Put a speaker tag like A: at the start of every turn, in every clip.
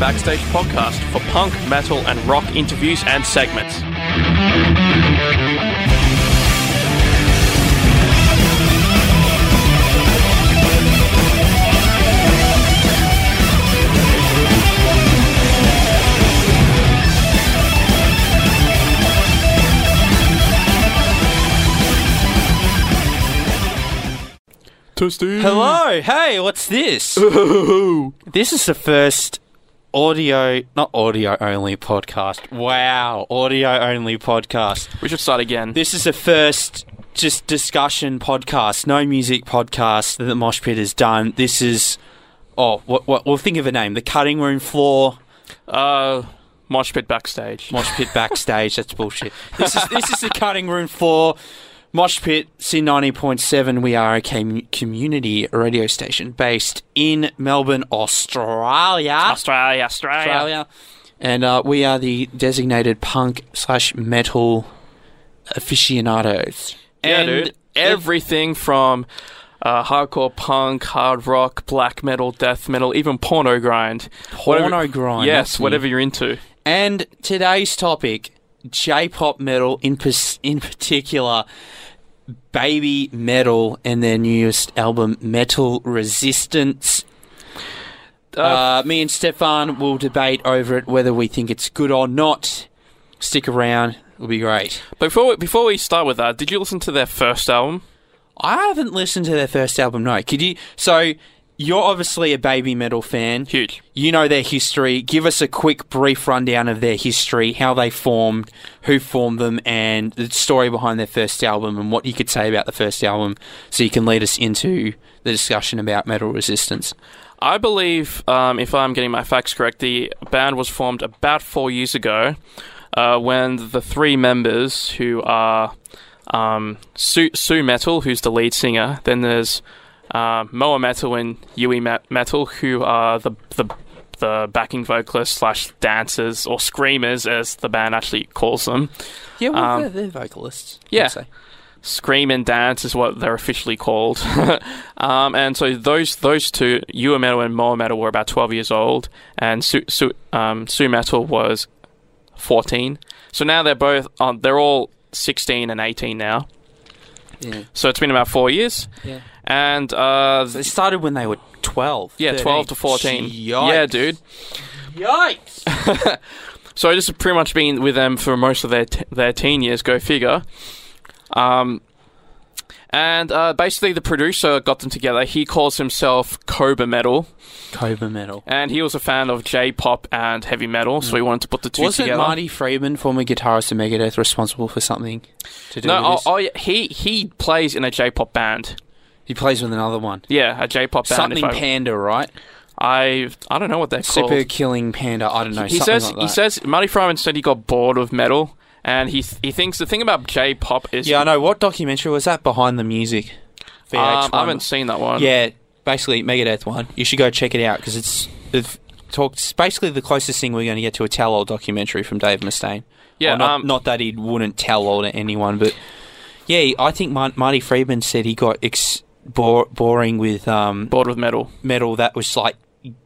A: Backstage podcast for punk, metal, and rock interviews and segments.
B: Toasty.
C: Hello, hey, what's this? this is the first audio, not audio only podcast. Wow, audio only podcast.
A: We should start again.
C: This is the first just discussion podcast, no music podcast that the Mosh Pit has done. This is, oh, what, what, we'll think of a name. The cutting room floor,
A: Uh, Mosh Pit Backstage.
C: Mosh Pit backstage. That's bullshit. This is this is the cutting room floor. Mosh Pit, C ninety point seven. We are a com- community radio station based in Melbourne, Australia.
A: Australia, Australia.
C: Australia, and uh, we are the designated punk slash metal aficionados.
A: Yeah,
C: and
A: dude. Everything from uh, hardcore punk, hard rock, black metal, death metal, even porno grind.
C: Porno grind,
A: Yes, whatever you're into.
C: And today's topic, J-pop metal in pers- in particular, baby metal and their newest album, Metal Resistance. Uh, me and Stefan will debate over it whether we think it's good or not. Stick around; it'll be great.
A: Before we, before we start with that, did you listen to their first album?
C: I haven't listened to their first album. No, could you? So you're obviously a baby metal fan.
A: Huge.
C: You know their history. Give us a quick, brief rundown of their history, how they formed, who formed them, and the story behind their first album, and what you could say about the first album, so you can lead us into the discussion about Metal Resistance.
A: I believe, um, if I'm getting my facts correct, the band was formed about four years ago uh, when the three members, who are um, Sue, Su Metal, who's the lead singer, then there's uh, Moa Metal and Yui Metal, who are the, the the backing vocalists slash dancers or screamers, as the band actually calls them.
C: Yeah, well,
A: Um,
C: they're, they're vocalists.
A: yeah. Scream and Dance is what they're officially called. um, and so those those two, Yui Metal and Moa Metal, were about 12 years old, and Su, Su, um, Su Metal was 14. So now they're both they're all 16 and 18 now.
C: Yeah.
A: So it's been about four years,
C: Yeah.
A: And uh,
C: They started when they were 12.
A: yeah, 12 to 14. Yeah, dude.
C: Yikes!
A: So this has pretty much been with them for most of their t- their teen years. Go figure. Um, and uh, basically, the producer got them together. He calls himself Cobra Metal,
C: Cobra Metal.
A: and he was a fan of J-pop and heavy metal, so he wanted to put the two
C: Wasn't
A: together.
C: Marty Friedman, former guitarist of Megadeth, responsible for something to do
A: no,
C: with
A: oh,
C: this?
A: oh, yeah, he he plays in a J-pop band.
C: He plays with another one.
A: Yeah, a J-pop band.
C: Something
A: if I,
C: Panda, right?
A: I I don't know what they're
C: Super
A: called.
C: Killing Panda. I don't know.
A: he says
C: like
A: he says Marty Friedman said he got bored of metal, and he he thinks the thing about J-pop is
C: Yeah, I know. What documentary was that? Behind the Music.
A: Um,
C: VH1.
A: I haven't seen that one.
C: Yeah, basically Megadeth one. You should go check it out because it's it talks basically the closest thing we're going to get to a tell-all documentary from Dave Mustaine.
A: Yeah,
C: Or not,
A: um,
C: not that he wouldn't tell all to anyone, but yeah, I think Mar- Marty Friedman said he got ex- bore- boring with um,
A: bored with metal.
C: metal that was like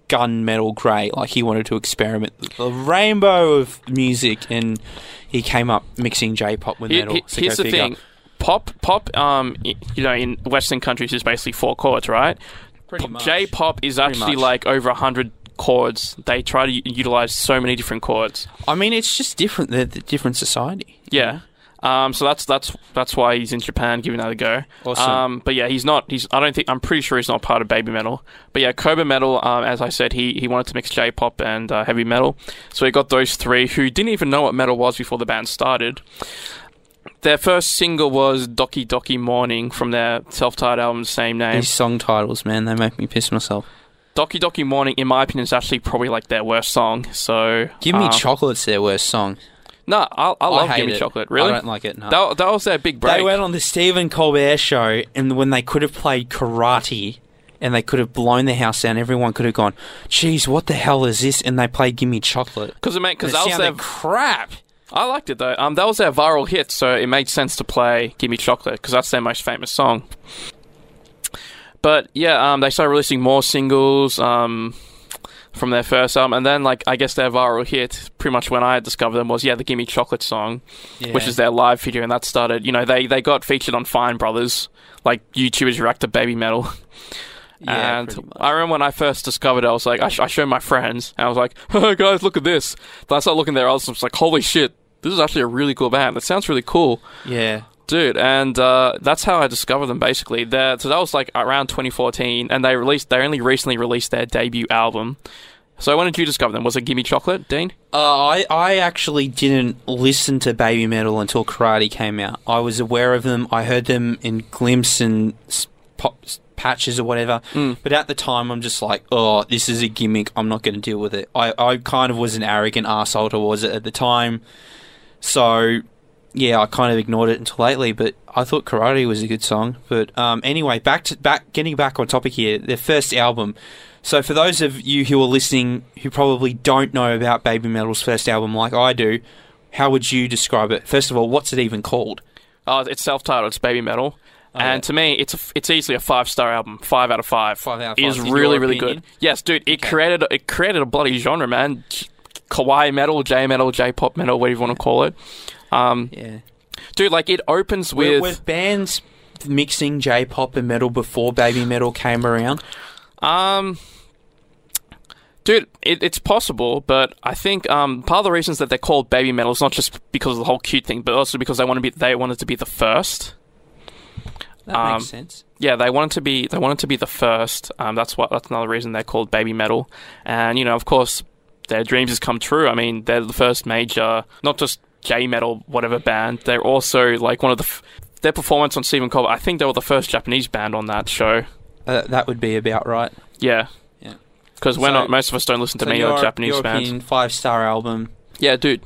C: gun metal grey. Like he wanted to experiment the rainbow of music, and he came up mixing J-pop with
A: Here-
C: metal.
A: here-
C: So
A: here's the
C: figure.
A: thing: pop, pop. Um, you know, in Western countries is basically four chords, right?
C: Pretty
A: P- J-pop is actually like over a hundred chords. They try to utilize so many different chords.
C: I mean, it's just different. They're the different society.
A: Yeah. Um, so that's that's that's why he's in Japan giving that a go.
C: Awesome.
A: Um, but yeah, he's not. He's. I don't think. I'm pretty sure he's not part of Baby Metal. But yeah, Cobra Metal. Um, as I said, he he wanted to mix J-pop and uh, heavy metal. So he got those three who didn't even know what metal was before the band started. Their first single was Doki Doki Morning from their self-titled album, same name.
C: These song titles, man, they make me piss myself.
A: Doki Doki Morning, in my opinion, is actually probably like their worst song. So
C: Give Me
A: uh,
C: Chocolate's their worst song.
A: No, I, I love
C: hate
A: Give Me
C: it.
A: Chocolate. Really,
C: I don't like it. No.
A: that, that was their big break.
C: They went on the Stephen Colbert show, and when they could have played karate, and they could have blown the house down, everyone could have gone, "Geez, what the hell is this?" And they played "Give Me Chocolate."
A: Because it made because that was their
C: crap.
A: I liked it though. Um, that was their viral hit, so it made sense to play "Give Me Chocolate" because that's their most famous song. But yeah, um, they started releasing more singles. Um, from their first album, and then like I guess their viral hit, pretty much when I discovered them was yeah the Gimme Chocolate song, which is their live video, and that started. You know they they got featured on Fine Brothers, like YouTubers react to baby metal.
C: Yeah,
A: and. I remember when I first discovered it, I was like, I, sh- I showed my friends, and I was like, "Hey guys, look at this." Then I started looking there, I was like, "Holy shit, this is actually a really cool band. It sounds really cool."
C: yeah.
A: Dude and uh, that's how i discovered them basically They're, so that was like around 2014 and they released they only recently released their debut album so when did you discover them was it gimme chocolate dean
C: Uh, I I actually didn't listen to Baby Metal until Karate came out. I was aware of them. I heard them in glimpses and pop patches or whatever.
A: Mm.
C: But at the time, I'm just like, oh, this is a gimmick. I'm not going to deal with it. I, I kind of was an arrogant asshole towards it at the time. So yeah, I kind of ignored it until lately. But I thought Karate was a good song. But um, anyway, back to back getting back on topic here. Their first album. So for those of you who are listening who probably don't know about Baby Metal's first album like I do, how would you describe it? First of all, what's it even called?
A: oh it's self-titled it's baby metal
C: Oh,
A: and
C: yeah.
A: to me it's a, it's easily a five star album five out of five
C: Five out of five, in
A: really really
C: opinion?
A: good yes dude it
C: Okay.
A: created it created a bloody genre man kawaii metal j metal j pop metal whatever you want to call it um
C: Yeah.
A: dude like it opens with
C: were bands mixing J-pop and metal before Baby Metal came around?
A: Um, dude, it, it's possible, but I think um, part of the reasons that they're called baby metal is not just because of the whole cute thing, but also because they want to be they wanted to be the first.
C: That
A: Um,
C: makes sense.
A: Yeah, they wanted to be they wanted to be the first. Um, that's what that's another reason they're called baby metal, and you know, of course, their dreams has come true. I mean, they're the first major, not just J metal whatever band. They're also like one of the. F- their performance on Stephen Colbert, I think they were the first Japanese band on that show.
C: Uh, that would be about right.
A: Yeah.
C: Yeah.
A: Because we're
C: So-
A: not, most of us don't listen to
C: So
A: many other Japanese
C: your
A: bands.
C: five-star album.
A: Yeah, dude.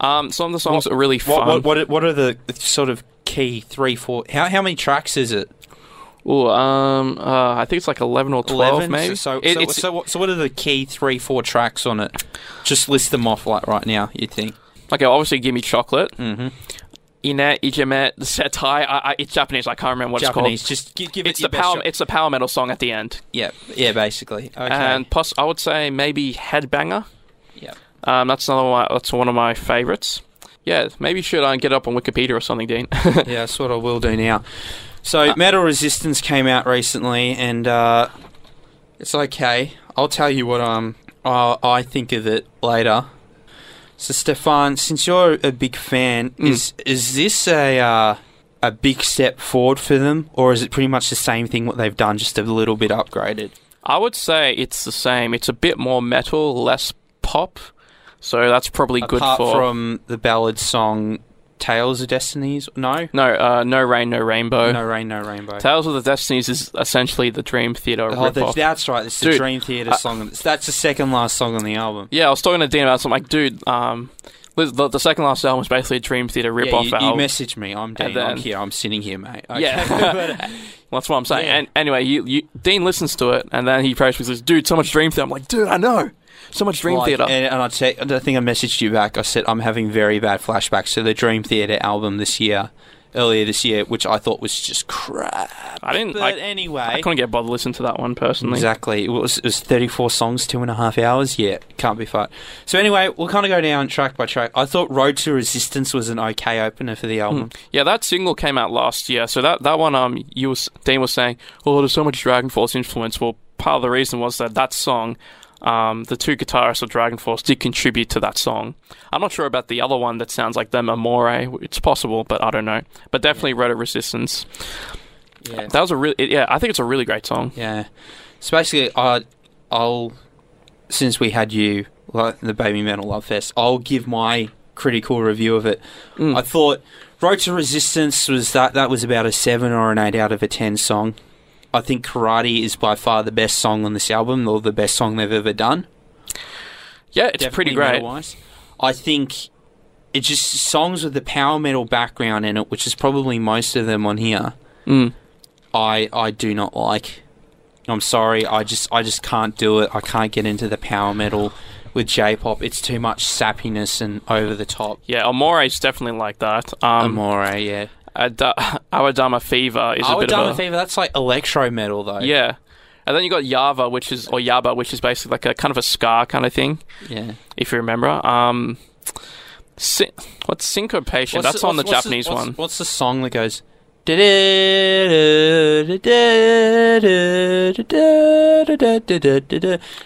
A: Um, some of the songs are really
C: What,
A: fun.
C: what, what, what are the sort of key three, four? How, how many tracks is it?
A: Ooh, um, uh, I think it's like eleven or twelve,
C: 11?
A: maybe.
C: So,
A: It-
C: so, so, what, so what are the key three, four tracks on it? Just list them off like right now. You think?
A: Okay, obviously, give me chocolate.
C: Mm-hmm.
A: Ine, Ijime, Setai. I, I, it's Japanese. I can't remember what
C: Japanese. Just give, give
A: it's
C: it
A: called. It's the
C: best
A: power.
C: shot.
A: It's the power metal song at the end.
C: Yeah, yeah, basically. Okay.
A: And plus, I would say maybe Headbanger.
C: Yep.
A: Um, that's another one. That's one of my favorites. Yeah, maybe you should uh, get up on Wikipedia or something, Dean.
C: yeah, that's what I will do now. So,
A: Uh,
C: Metal Resistance came out recently, and uh, it's okay. I'll tell you what um I think of it later. So, Stefan, since you're a big fan,
A: Mm.
C: is is this a uh, a big step forward for them, or is it pretty much the same thing what they've done, just a little bit upgraded?
A: I would say it's the same. It's a bit more metal, less pop. So that's probably good
C: Apart
A: for.
C: from the ballad song "Tales of Destinies," no,
A: no, uh, no rain, no rainbow.
C: no rain, no rainbow.
A: Tales of the Destinies is essentially the Dream Theater
C: Oh,
A: rip
C: that's, right. It's the
A: Dude,
C: Dream Theater
A: I-
C: song. That's the second last song on the album.
A: Yeah, I was talking to Dean about something like, dude, um, the, the second last album was basically a Dream Theater rip
C: yeah,
A: off
C: you, you
A: album.
C: messaged me. I'm Dean. I'm here. I'm sitting here, mate. Okay.
A: Yeah. That's what I'm saying.
C: Yeah.
A: And anyway, you, you, Dean listens to it, and then he basically says, "Dude, so much Dream Theater." I'm like, "Dude, I know, so much Dream
C: Like,
A: Theater."
C: And, and I, te- I think I messaged you back. I said I'm having very bad flashbacks to the Dream Theater album this year, earlier this year, which I thought was just crap.
A: I didn't.
C: But
A: I,
C: anyway,
A: I couldn't get bothered to listen to that one personally.
C: Exactly. It was, it was 34 songs, two and a half hours. Yeah, can't be fought. So anyway, we'll kind of go down track by track. I thought Road to Resistance was an okay opener for the album.
A: Yeah, that single came out last year. So that that one, um, you was Dean was saying, "Oh, there's so much Dragon Force influence." Well, part of the reason was that that song, um, the two guitarists of Dragon Force did contribute to that song. I'm not sure about the other one that sounds like them, Amore. It's possible, but I don't know. But definitely Road to Resistance.
C: Yeah.
A: That was a really, yeah, I think it's a really great song.
C: Yeah. So basically, I, I'll, since we had you, like the Baby Metal Love Fest, I'll give my critical review of it.
A: Mm.
C: I thought Road to Resistance was that that was about a seven or an eight out of a ten song. I think Karate is by far the best song on this album, or the best song they've ever done.
A: Yeah, it's pretty great.
C: I think it's just songs with the power metal background in it, which is probably most of them on here.
A: Mm.
C: I I do not like. I'm sorry, I just I just can't do it. I can't get into the power metal with J-pop. It's too much sappiness and over the top.
A: Yeah, Amore is definitely like that. Um,
C: Amore, yeah.
A: Ad- Awadama Fever is a bit of a
C: Fever, that's like electro metal though.
A: yeah. And then you got Yava, which is or Yaba, which is basically like a kind of a ska kind of thing,
C: Yeah.
A: if you remember. Um, sy- what's syncopation?
C: What's
A: That's on the
C: what's- what's
A: Japanese
C: what's-
A: one.
C: What's the song that goes?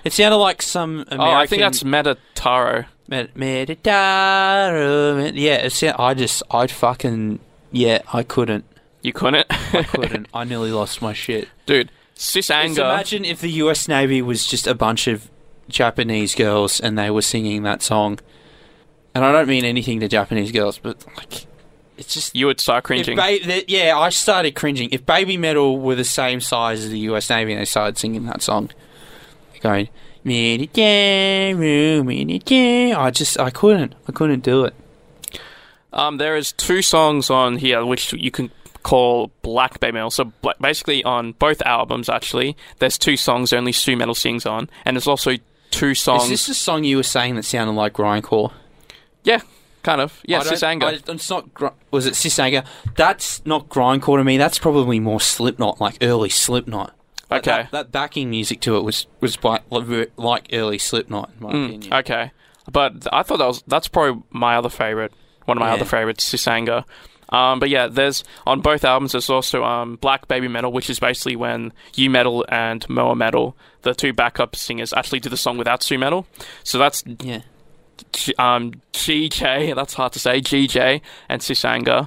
C: It sounded like some American.
A: Oh, I think that's Metataro.
C: Med- Meditaro, med- yeah, it sound, I just, I'd fucking, yeah, I couldn't.
A: You couldn't,
C: I couldn't. I nearly lost my shit.
A: dude. Sis
C: Just
A: anger.
C: imagine if the US Navy was just a bunch of Japanese girls and they were singing that song. And I don't mean anything to Japanese girls, but like, it's just.
A: You would start cringing.
C: ba- yeah, I started cringing. If Baby Metal were the same size as the US Navy and they started singing that song, going, I just, I couldn't. I couldn't do it.
A: Um, there is two songs on here which you can call black metal. So basically, on both albums, actually, there's two songs only Su Metal sings on, and there's also two songs.
C: Is this the song you were saying that sounded like grindcore?
A: yeah, kind of. Yeah,
C: I don't-
A: Sis anger.
C: I- it's not. gr- Was it Sis Anger? That's not grindcore to me. That's probably more Slipknot, like early Slipknot. Like
A: Okay.
C: That, that backing music to it was was like, like early Slipknot, in my
A: Mm,
C: opinion.
A: okay, but I thought that was that's probably my other favorite. One of my
C: Yeah.
A: other favorites, Sis anger. Um, but yeah, there's on both albums. There's also um, Black Baby Metal, which is basically when Yui Metal and Moa Metal, the two backup singers, actually did the song without Su Metal. So that's
C: Yeah.
A: G- um, GJ, that's hard to say, GJ and Sis Anger.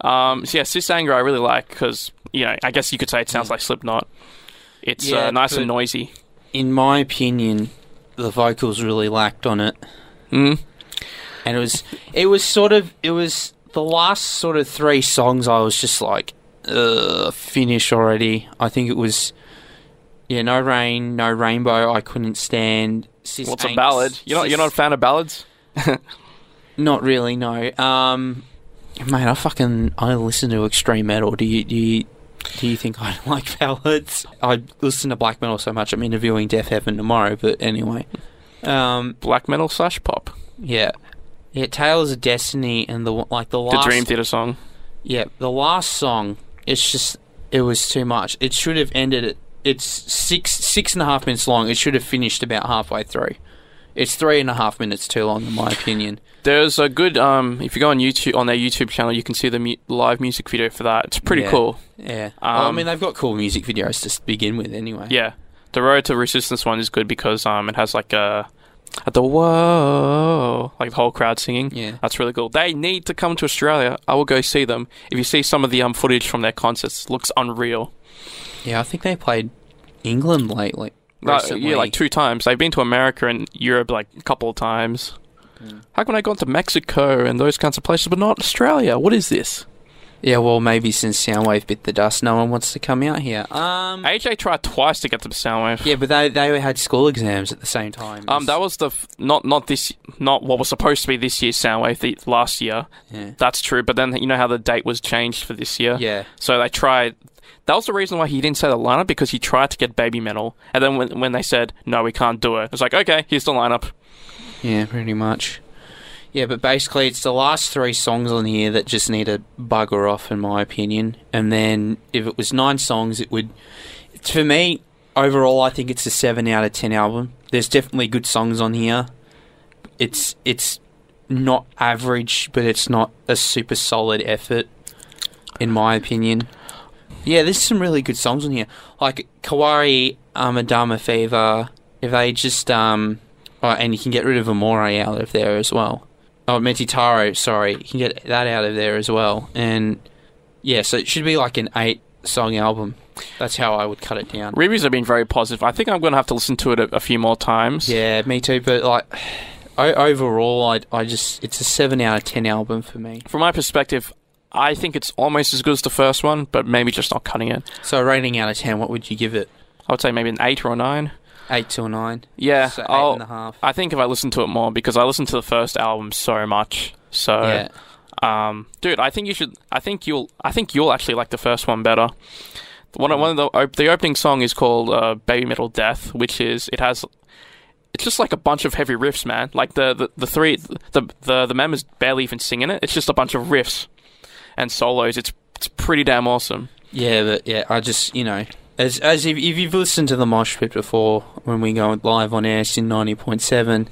A: Um, so yeah, Sis Anger I really like because, you know, I guess you could say it sounds like Slipknot. It's
C: Yeah,
A: uh, nice and noisy.
C: In my opinion, the vocals really lacked on it.
A: Mm.
C: And it was it was sort of it was the last sort of three songs I was just like uh finish already I think it was yeah no rain no rainbow I couldn't stand Sis
A: What's a ballad? You're not, you're not a fan of ballads?
C: not really no um mate I fucking I listen to extreme metal do you do you do you think I like ballads I listen to black metal so much I'm interviewing Deafheaven tomorrow but anyway um
A: Black metal slash pop.
C: yeah yeah Tales of Destiny and the like the last The
A: Dream Theater song.
C: Yeah, the last song, it's just it was too much. It should have ended at it's six six and a half minutes long. It should have finished about halfway through. It's three and a half minutes too long, in my opinion.
A: There's a good, um, if you go on YouTube, on their YouTube channel, you can see the mu- live music video for that. It's pretty
C: Yeah.
A: cool.
C: Yeah, well, I
A: Um,
C: mean they've got cool music videos to s- begin with, anyway.
A: Yeah. The Road to Resistance one is good because um, it has like a, at the whoa, like the whole crowd singing.
C: yeah.
A: That's really cool. They need to come to Australia. I will go see them. If you see some of the um, footage from their concerts, looks unreal.
C: Yeah, I think they played England lately.
A: Uh,
C: recently.
A: yeah, like two times. They've been to America and Europe like a couple of times.
C: Hmm.
A: How come they gone to Mexico and those kinds of places, but not Australia? What is this?
C: Yeah, well, maybe since Soundwave bit the dust, no one wants to come out here. Um,
A: AJ tried twice to get to Soundwave.
C: yeah, but they they had school exams at the same time.
A: Um, that was the f- not not this not what was supposed to be this year's Soundwave the last year.
C: yeah.
A: That's true, but then you know how the date was changed for this year.
C: Yeah.
A: So they tried. That was the reason why he didn't say the lineup because he tried to get Baby Metal, and then when when they said no, we can't do it, it was like okay, here's the lineup.
C: Yeah, pretty much. Yeah, but basically, it's the last three songs on here that just need to bugger off, in my opinion. And then if it was nine songs, it would. For me, overall, I think it's a seven out of ten album. There's definitely good songs on here. It's it's not average, but it's not a super solid effort, in my opinion. Yeah, there's some really good songs on here, like Kawari Amadama Fever. If they just um, oh, and you can get rid of Amore out of there as well. Oh, Metitaro, sorry, you can get that out of there as well. And yeah, so it should be like an eight song album. That's how I would cut it down.
A: Reviews have been very positive. I think I'm going to have to listen to it a, a few more times.
C: Yeah, me too. But like overall, I I just it's a seven out of ten album for me.
A: From my perspective, I think it's almost as good as the first one, but maybe just not cutting it.
C: So rating out of ten, what would you give it?
A: I would say maybe an eight or a nine.
C: Eight to nine.
A: Yeah,
C: so 8
A: I'll-
C: and a half.
A: I think if I listen to it more because I listened to the first album so much. So,
C: yeah,
A: um, dude, I think you should. I think you'll. I think you'll actually like the first one better. One of, one of the op- the opening song is called uh, "Baby Metal Death," which is it has. It's just like a bunch of heavy riffs, man. Like the the, the three the, the the members barely even singing it. It's just a bunch of riffs and solos. It's it's pretty damn awesome.
C: yeah, but yeah, I just you know as as if, if you've listened to the Mosh Pit before when we go live on air in ninety point seven,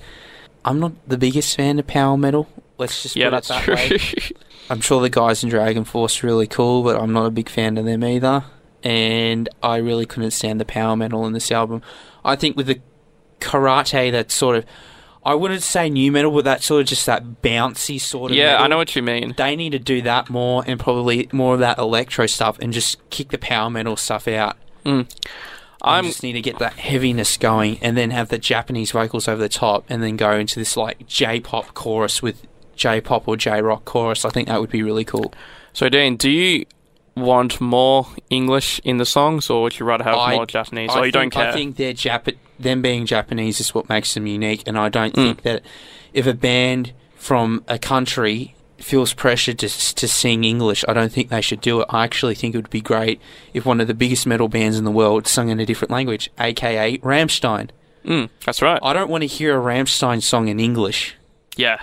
C: I'm not the biggest fan of power metal. Let's just
A: Yeah,
C: put
A: that's
C: it that
A: true.
C: way. I'm sure the guys in Dragon Force are really cool, but I'm not a big fan of them either. And I really couldn't stand the power metal in this album. I think with the karate, that sort of, I wouldn't say new metal, but that sort of just that bouncy sort of.
A: yeah,
C: metal.
A: I know what you mean.
C: They need to do that more and probably more of that electro stuff and just kick the power metal stuff out.
A: Mm.
C: I
A: I'm
C: just need to get that heaviness going and then have the Japanese vocals over the top and then go into this like J-pop chorus with J-pop or J-rock chorus. I think that would be really cool.
A: so Dean. Do you want more English in the songs, or would you rather have
C: I-
A: more Japanese?
C: I
A: or you don't care?
C: I think they're Jap- them being Japanese is what makes them unique, and I don't
A: Mm.
C: think that if a band from a country feels pressured to to sing English, I don't think they should do it. I actually think it would be great if one of the biggest metal bands in the world sung in a different language, aka Rammstein.
A: Mm, that's right.
C: I don't want to hear a Rammstein song in English.
A: yeah.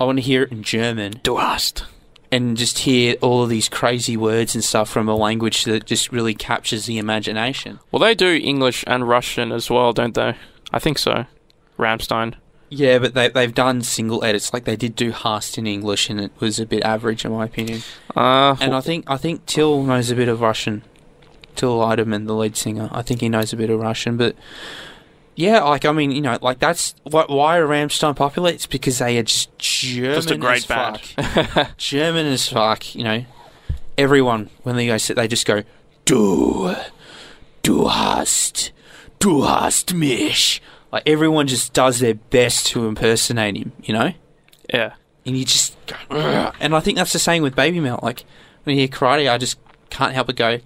C: I want to hear it in German
A: Du hast.
C: and just hear all of these crazy words and stuff from a language that just really captures the imagination.
A: Well, they do English and Russian as well, don't they? I think so. Rammstein.
C: Yeah, but they, they've done single edits. Like they did do Hast in English, and it was a bit average in my opinion.
A: Uh,
C: And I think I think Till knows a bit of Russian. Till Lindemann, the lead singer, I think he knows a bit of Russian. But yeah, like I mean, you know, like that's why, why are Rammstein popular? It's because they are just German
A: just a
C: as
A: great band.
C: fuck. German as fuck. You know, everyone when they go sit, they just go, "Du, du hast, du hast mich." Like everyone just does their best to impersonate him. You know,
A: yeah.
C: and you just go, "Ugh." and I think that's the same with Baby Metal. Like when you hear karate, I just can't help but go.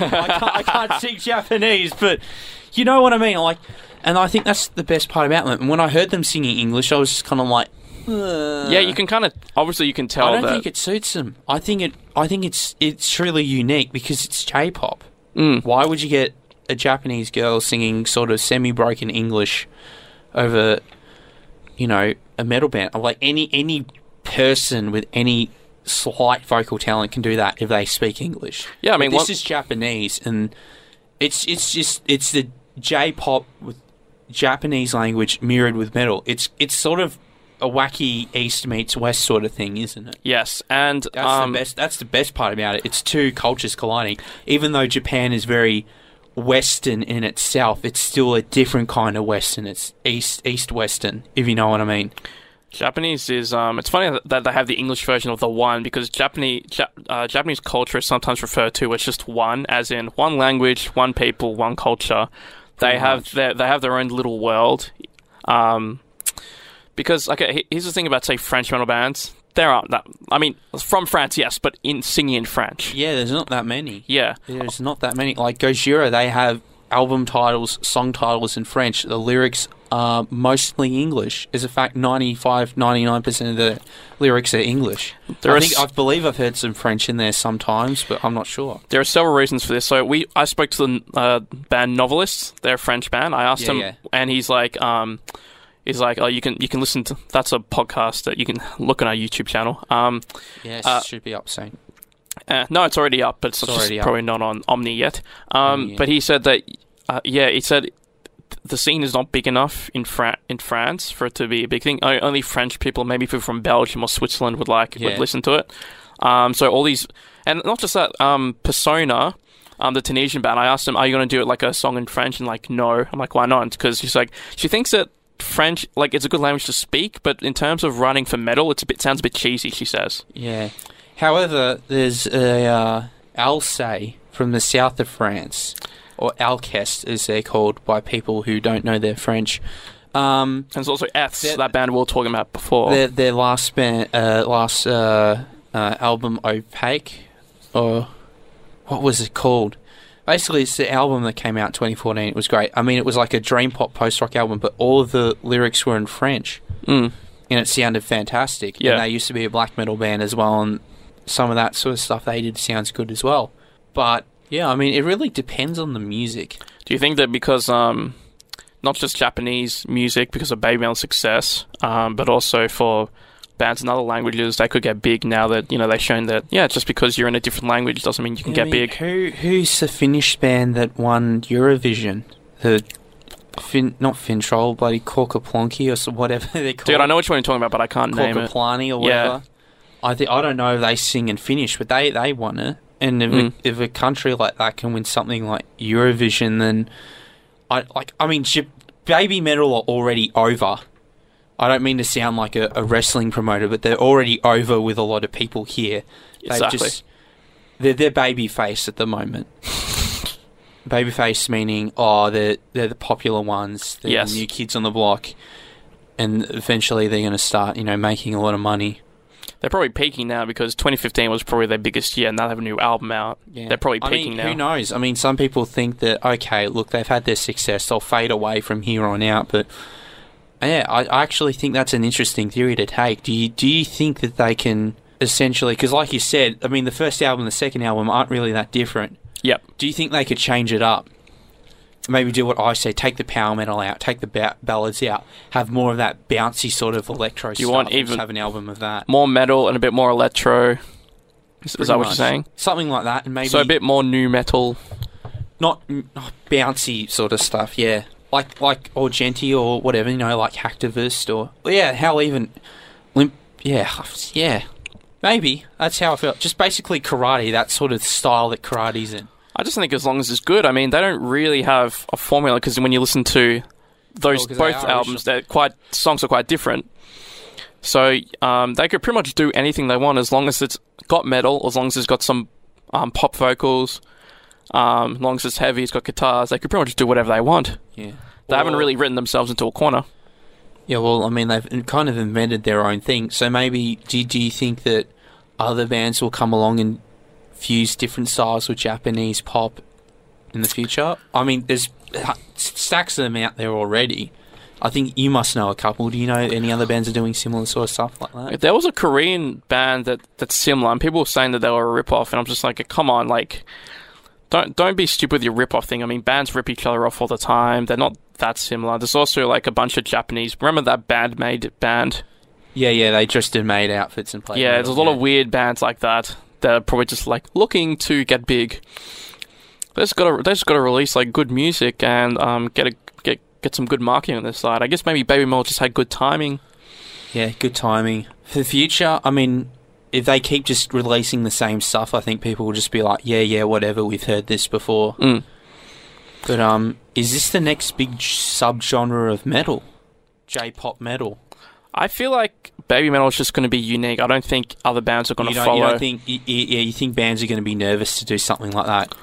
C: I can't, I can't speak Japanese, but you know what I mean. Like, and I think that's the best part about them. And when I heard them singing English, I was just kind of like,
A: Yeah, you can kind of obviously you can tell
C: I don't
A: that.
C: think it suits them. I think it. I think it's it's truly unique because it's J-pop.
A: Mm.
C: Why would you get a Japanese girl singing sort of semi-broken English over, you know, a metal band? Like any any person with any slight vocal talent can do that if they speak English.
A: Yeah, I
C: But
A: mean,
C: this
A: one-
C: is Japanese, and it's it's just it's the J-pop with Japanese language mirrored with metal. It's it's sort of a wacky East meets West sort of thing, isn't it?
A: Yes, and
C: That's
A: um,
C: the best. That's the best part about it. It's two cultures colliding. Even though Japan is very Western in itself, it's still a different kind of Western. It's East East Western, if you know what I mean.
A: Japanese is um. It's funny that- they have the English version of the one because Japanese ja- uh, Japanese culture is sometimes referred to as just one, as in one language, one people, one culture. They
C: Pretty
A: have their they have their own little world. Um, because okay, here's the thing about say French metal bands. There aren't that. I mean, from France, yes, but in singing in French.
C: Yeah, there's not that many.
A: Yeah,
C: There's not that many. Like Gojira, they have album titles, song titles in French. The lyrics are mostly English. As a fact, 95, 99% of the lyrics are English.
A: There
C: I,
A: are
C: think,
A: s-
C: I believe I've heard some French in there sometimes, but I'm not sure.
A: There are several reasons for this. So we, I spoke to the uh, band Novelists. They're a French band. I asked
C: Yeah,
A: him,
C: yeah.
A: and he's like, um, he's like, oh, you can you can listen to. That's a podcast that you can look on our YouTube channel. Um,
C: Yes,
A: Uh,
C: should be up soon.
A: eh, no, it's already up, but it's,
C: It's
A: just
C: already up.
A: probably not on Omni yet. Um,
C: Omni, yeah.
A: but he said that, uh, yeah, he said the scene is not big enough in Fra- in France for it to be a big thing. Only French people, maybe people from Belgium or Switzerland, would like
C: Yeah.
A: would listen to it. Um, so all these, and not just that, um, Persona, um, the Tunisian band. I asked him, "Are you going to do it like a song in French?" And like, no. I'm like, why not? Because she's like, she thinks that French, like, it's a good language to speak, but in terms of writing for metal, it's a bit sounds a bit cheesy. She says.
C: Yeah. However, there's a uh, Alsace from the south of France, or Alceste as they're called by people who don't know their French. Um,
A: And there's also F's,
C: That-
A: that band we were talking about before.
C: their their last band, uh, last uh, uh, album, Opaque, or what was it called? Basically, it's the album that came out in 2014. It was great. I mean, it was like a dream pop post rock album, but all of the lyrics were in French.
A: Mm.
C: and it sounded fantastic.
A: Yeah.
C: And they used to be a black metal band as well, and some of that sort of stuff they did sounds good as well. But yeah, I mean, it really depends on the music.
A: Do you think that because um, not just Japanese music because of Baby Metal's success, um, but also for bands in other languages, they could get big now that you know they've shown that yeah, just because you're in a different language doesn't mean you can
C: I
A: get
C: mean,
A: big.
C: Who who's the Finnish band that won Eurovision? The Fin not Fintroll, bloody Korkaplonki or so, whatever they call
A: Dude, I know which one you're talking about, but I can't name it.
C: Korkaplani or whatever. Yeah. I think I don't know if they sing in Finnish, but they they won it. And if,
A: Mm.
C: a, if a country like that can win something like Eurovision, then I like. I mean, J- baby metal are already over. I don't mean to sound like a, a wrestling promoter, but they're already over with a lot of people here. They've
A: Exactly.
C: just they're they're baby face at the moment. baby face meaning oh they're they're the popular ones. They're
A: Yes.
C: the new kids on the block, and eventually they're going to start you know making a lot of money.
A: They're probably peaking now because 2015 was probably their biggest year, and now they have a new album out.
C: Yeah.
A: They're probably
C: I
A: peaking
C: mean,
A: now.
C: Who knows? I mean, some people think that okay, look, they've had their success, they'll fade away from here on out. But yeah, I, I actually think that's an interesting theory to take. Do you do you think that they can essentially? Because like you said, I mean, the first album, and the second album aren't really that different.
A: Yep.
C: Do you think they could change it up? Maybe do what I say: take the power metal out, take the ba- ballads out, have more of that bouncy sort of electro.
A: Do you want even-
C: have an album of that?
A: More metal and a bit more electro. Is, is that what
C: much.
A: you're saying?
C: Something like that, and maybe
A: So a bit more new metal.
C: not, not bouncy sort of stuff. Yeah, like like or djenty or whatever. You know, like Hacktivist or yeah, hell even limp. Yeah, yeah, maybe that's how I felt. Just basically karate, that sort of style that karate's in.
A: I just think as long as it's good. I mean, they don't really have a formula because when you listen to those
C: Well, 'cause
A: both albums, they're quite songs are quite different. So um, they could pretty much do anything they want as long as it's got metal, as long as it's got some um, pop vocals, um, as long as it's heavy, it's got guitars. They could pretty much do whatever they want.
C: Yeah,
A: They haven't really written themselves into a corner.
C: Yeah, well, I mean, they've kind of invented their own thing. So maybe do do you think that other bands will come along and fuse different styles with Japanese pop in the future? I mean, there's uh, stacks of them out there already. I think you must know a couple. Do you know any other bands are doing similar sort of stuff like that?
A: There was a Korean band that that's similar, and people were saying that they were a rip-off, and I'm just like, come on, like, don't don't be stupid with your rip-off thing. I mean, bands rip each other off all the time. They're not that similar. There's also like a bunch of Japanese. Remember that band made band?
C: Yeah, yeah, they just did made outfits and played.
A: yeah, there's a lot
C: metal,
A: of weird bands like that that are probably just like looking to get big. They just gotta they just gotta release like good music and um get a get get some good marketing on this side. I guess maybe Baby Metal just had good timing.
C: Yeah, good timing. For the future, I mean, if they keep just releasing the same stuff, I think people will just be like, yeah, yeah, whatever, we've heard this before.
A: Mm.
C: But um, is this the next big subgenre of metal? J-pop metal.
A: I feel like Baby Metal is just going to be unique. I don't think other bands are going
C: You
A: to follow.
C: you don't think? y- y- Yeah, you think bands are going to be nervous to do something like that?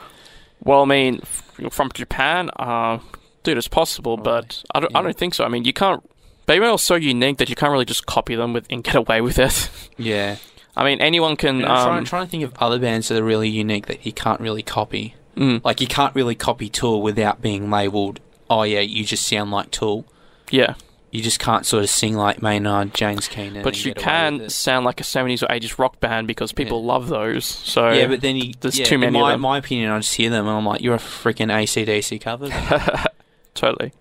A: Well, I mean, from Japan, uh, dude, it's possible, but I don't, I don't think so. I mean, you can't. Baby Metal's so unique that you can't really just copy them with and get away with it.
C: Yeah.
A: I mean, anyone can.
C: I'm trying,
A: Um,
C: trying to think of other bands that are really unique that you can't really copy.
A: mm,
C: Like you can't really copy Tool without being labelled. Oh yeah, you just sound like Tool.
A: yeah,
C: You just can't sort of sing like Maynard, James Keenan.
A: but you
C: get away with
A: can sound like a 70s or 80s rock band because people
C: Yeah.
A: love those. So
C: Yeah, but then you,
A: there's
C: yeah,
A: too
C: in
A: many of
C: my,
A: them.
C: my opinion, I just hear them and I'm like, you're a freaking ACDC cover.
A: totally.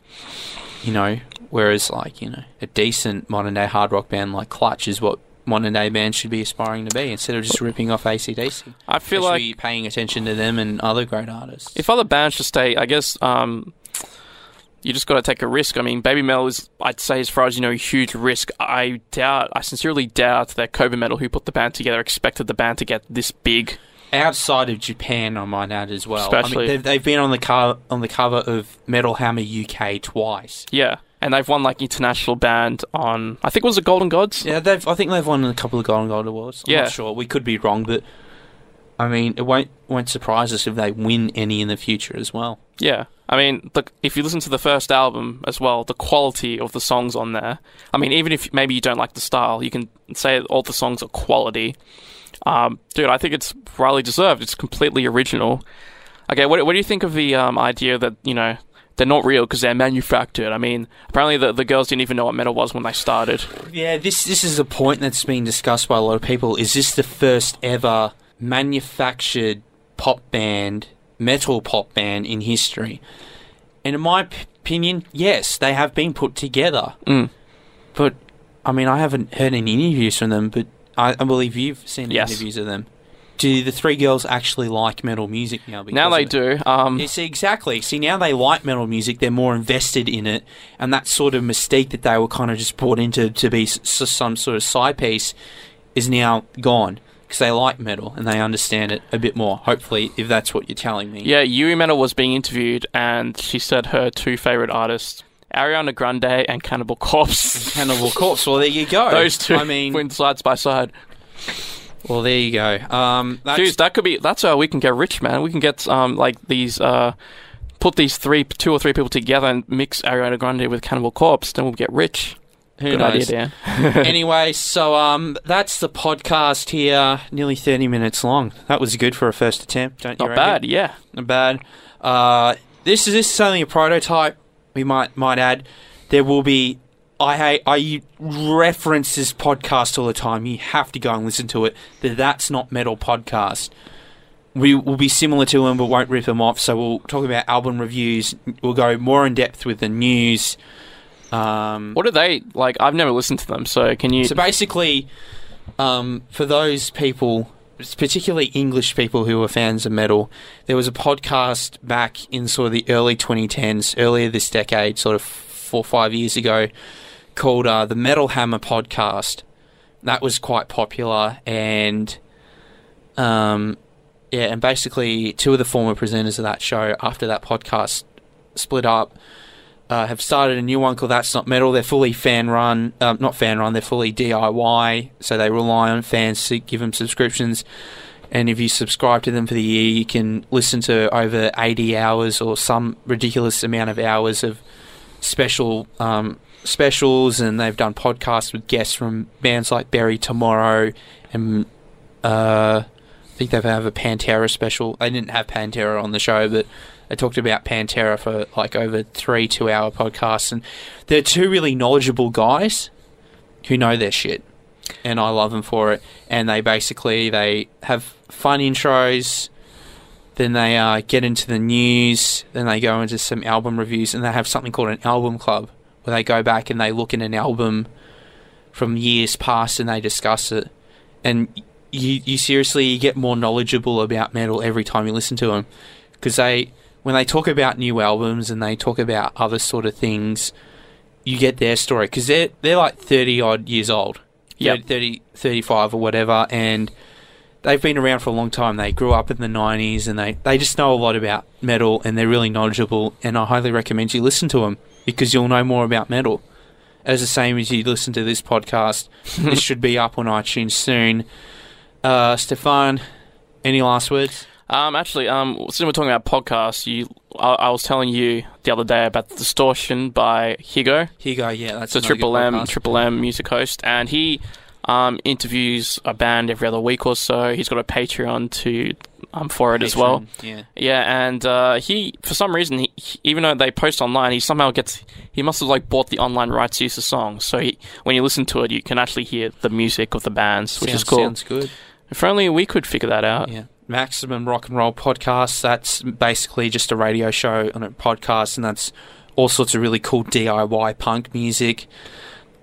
C: you know, whereas like you know, a decent modern day hard rock band like Clutch is what modern day bands should be aspiring to be instead of just ripping off ACDC.
A: I feel like
C: be paying attention to them and other great artists.
A: if other bands just stay, I guess um, you just got to take a risk. I mean, Baby Metal is, I'd say, as far as you know, a huge risk. I doubt, I sincerely doubt that Cobra Metal, who put the band together, expected the band to get this big.
C: outside of Japan, I might add as well. I
A: Especially-
C: mean, they've, they've been on the car on the cover of Metal Hammer UK twice.
A: Yeah, and they've won like international band on, I think it was the Golden Gods.
C: Yeah, they've. I think they've won a couple of Golden Gods awards. I'm
A: Yeah.
C: not sure. We could be wrong, but I mean, it won't won't surprise us if they win any in the future as well.
A: Yeah. I mean, look, if you listen to the first album as well, the quality of the songs on there. I mean, even if maybe you don't like the style, you can say all the songs are quality. Um, dude, I think it's rightly deserved. It's completely original. Okay, what, what do you think of the um, idea that, you know, they're not real because they're manufactured? I mean, apparently the, the girls didn't even know what metal was when they started.
C: Yeah, this this is a point that's been discussed by a lot of people. Is this the first ever manufactured pop band, metal pop band in history? And in my p- opinion, yes, they have been put together.
A: Mm.
C: But I mean, I haven't heard any interviews from them, but I, I believe you've seen
A: Yes.
C: interviews of them. Do the three girls actually like metal music now? because
A: now they do. Um,
C: You see, exactly. See, now they like metal music. They're more invested in it, and that sort of mystique that they were kind of just brought into to be s- some sort of side piece is now gone because they like metal and they understand it a bit more. Hopefully, if that's what you're telling me.
A: Yeah, Yui Metal was being interviewed, and she said her two favorite artists, Ariana Grande and Cannibal Corpse.
C: Cannibal Corpse. Well, there you go.
A: Those two
C: I mean,
A: went side by side.
C: Well, there you go. Um, that's,
A: Dude, that could be. That's how we can get rich, man. We can get um like these uh, put these three, two or three people together and mix Ariana Grande with Cannibal Corpse. Then we'll get rich.
C: who
A: Good
C: knows?
A: idea, Dan.
C: anyway, so um, that's the podcast here. Nearly thirty minutes long. That was good for a first attempt. Don't you
A: Not
C: reckon?
A: bad. Yeah.
C: Not bad. Uh, this is this is only a prototype. We might might add. There will be. I. I reference this podcast all the time. You have to go and listen to it. The That's Not Metal podcast. We will be similar to them, but won't rip them off. So we'll talk about album reviews. We'll go more in depth with the news. Um,
A: What are they like? I've never listened to them, so can you?
C: so basically, um, for those people, particularly English people who are fans of metal, there was a podcast back in sort of the early 2010s, earlier this decade, sort of four or five years ago, called uh, the Metal Hammer Podcast. That was quite popular, and um, yeah, and basically two of the former presenters of that show after that podcast split up uh, have started a new one called That's Not Metal. They're fully fan run, um, not fan run. They're fully DIY, so they rely on fans to give them subscriptions. And if you subscribe to them for the year, you can listen to over 80 hours or some ridiculous amount of hours of special um, specials. And they've done podcasts with guests from bands like Bury Tomorrow and uh, I think they've have a Pantera special. They didn't have Pantera on the show, but they talked about Pantera for like over three two hour podcasts, and they're two really knowledgeable guys who know their shit, and I love them for it. And they basically they have fun intros, then they uh, get into the news, then they go into some album reviews, and they have something called an album club where they go back and they look at an album from years past and they discuss it, and you you seriously you get more knowledgeable about metal every time you listen to them because they when they talk about new albums and they talk about other sort of things you get their story. Because they're they're like 30 odd years old.
A: Yep.
C: 30 35 or whatever and they've been around for a long time. They grew up in the 90s and they they just know a lot about metal and they're really knowledgeable and I highly recommend you listen to them because you'll know more about metal as the same as you listen to this podcast this should be up on iTunes soon uh, Stefan, any last words?
A: Um, actually, um, since we're talking about podcasts, you, I, I was telling you the other day about the Distortion by Higo.
C: Here you go. Yeah, that's
A: It's a Triple M,
C: podcast.
A: Triple M music host, and he um, interviews a band every other week or so. He's got a Patreon to um, for it as well.
C: Yeah.
A: Yeah, and uh, he, for some reason, he, he- even though they post online, he somehow gets. He must have like bought the online rights to use the song, so he, when you listen to it, you can actually hear the music of the bands, which
C: Sounds-
A: is cool.
C: Sounds good.
A: If only we could figure that out.
C: Yeah. Maximum Rock and Roll Podcast. That's basically just a radio show on a podcast, and that's all sorts of really cool DIY punk music.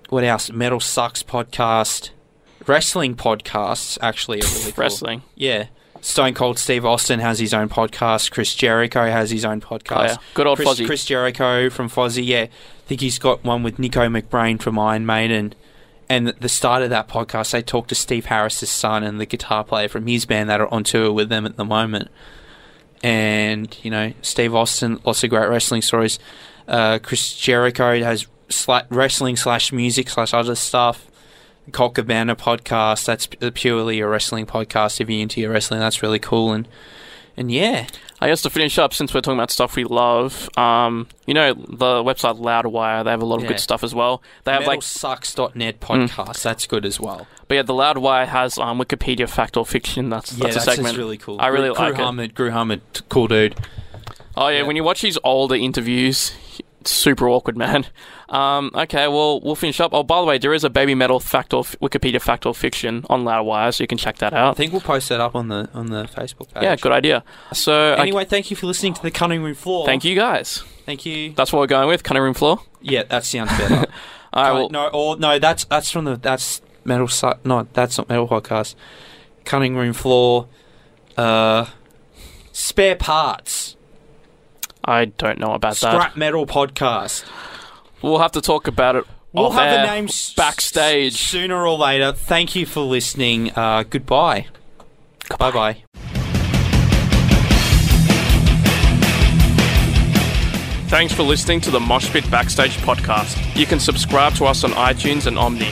C: What else? Metal Sucks Podcast. Wrestling podcasts actually are really cool.
A: Wrestling.
C: Yeah. Stone Cold Steve Austin has his own podcast. Chris Jericho has his own podcast.
A: Oh, yeah. Good old
C: Chris,
A: Fozzy.
C: Chris Jericho from Fozzy, yeah. I think he's got one with Nicko McBrain from Iron Maiden. And at the start of that podcast, they talked to Steve Harris's son and the guitar player from his band that are on tour with them at the moment. And, you know, Steve Austin, lots of great wrestling stories. Uh, Chris Jericho has sla- wrestling slash music slash other stuff. Colt Cabana podcast, that's p- purely a wrestling podcast. If you're into your wrestling, that's really cool. And, and yeah,
A: I guess to finish up, since we're talking about stuff we love, um, you know the website Loudwire, they have a lot of
C: Yeah.
A: good stuff as well. They have like,
C: metalsucks.net podcast, that's good as well.
A: but yeah, the Loudwire has um, Wikipedia fact or fiction. That's
C: Yeah,
A: that's,
C: that's,
A: a segment.
C: really cool.
A: I really
C: Gru
A: like it.
C: Hamid, Gru Hamid, cool dude.
A: Oh yeah,
C: Yeah.
A: when you watch these older interviews, super awkward, man. Um, okay, well we'll finish up. Oh, by the way, there is a baby metal fact or f- Wikipedia fact or fiction on Loudwire, so you can check that out.
C: I think we'll post that up on the on the Facebook page.
A: Yeah, good idea. So I-
C: Anyway, thank you for listening to the Cunning room floor.
A: thank you guys.
C: Thank you.
A: That's what we're going with. Cunning room floor.
C: Yeah, that sounds better.
A: I
C: Right,
A: will.
C: no, or no, that's that's from the that's metal. Su- no, that's not metal podcast. Cunning room floor. Uh, spare parts.
A: I don't know about that.
C: Scrap metal podcast.
A: We'll have to talk about it.
C: We'll
A: off
C: have
A: air,
C: the names
A: backstage.
C: sooner or later. Thank you for listening. Uh, goodbye. Bye bye.
A: Thanks for listening to the Moshpit Backstage podcast. You can subscribe to us on iTunes and Omny.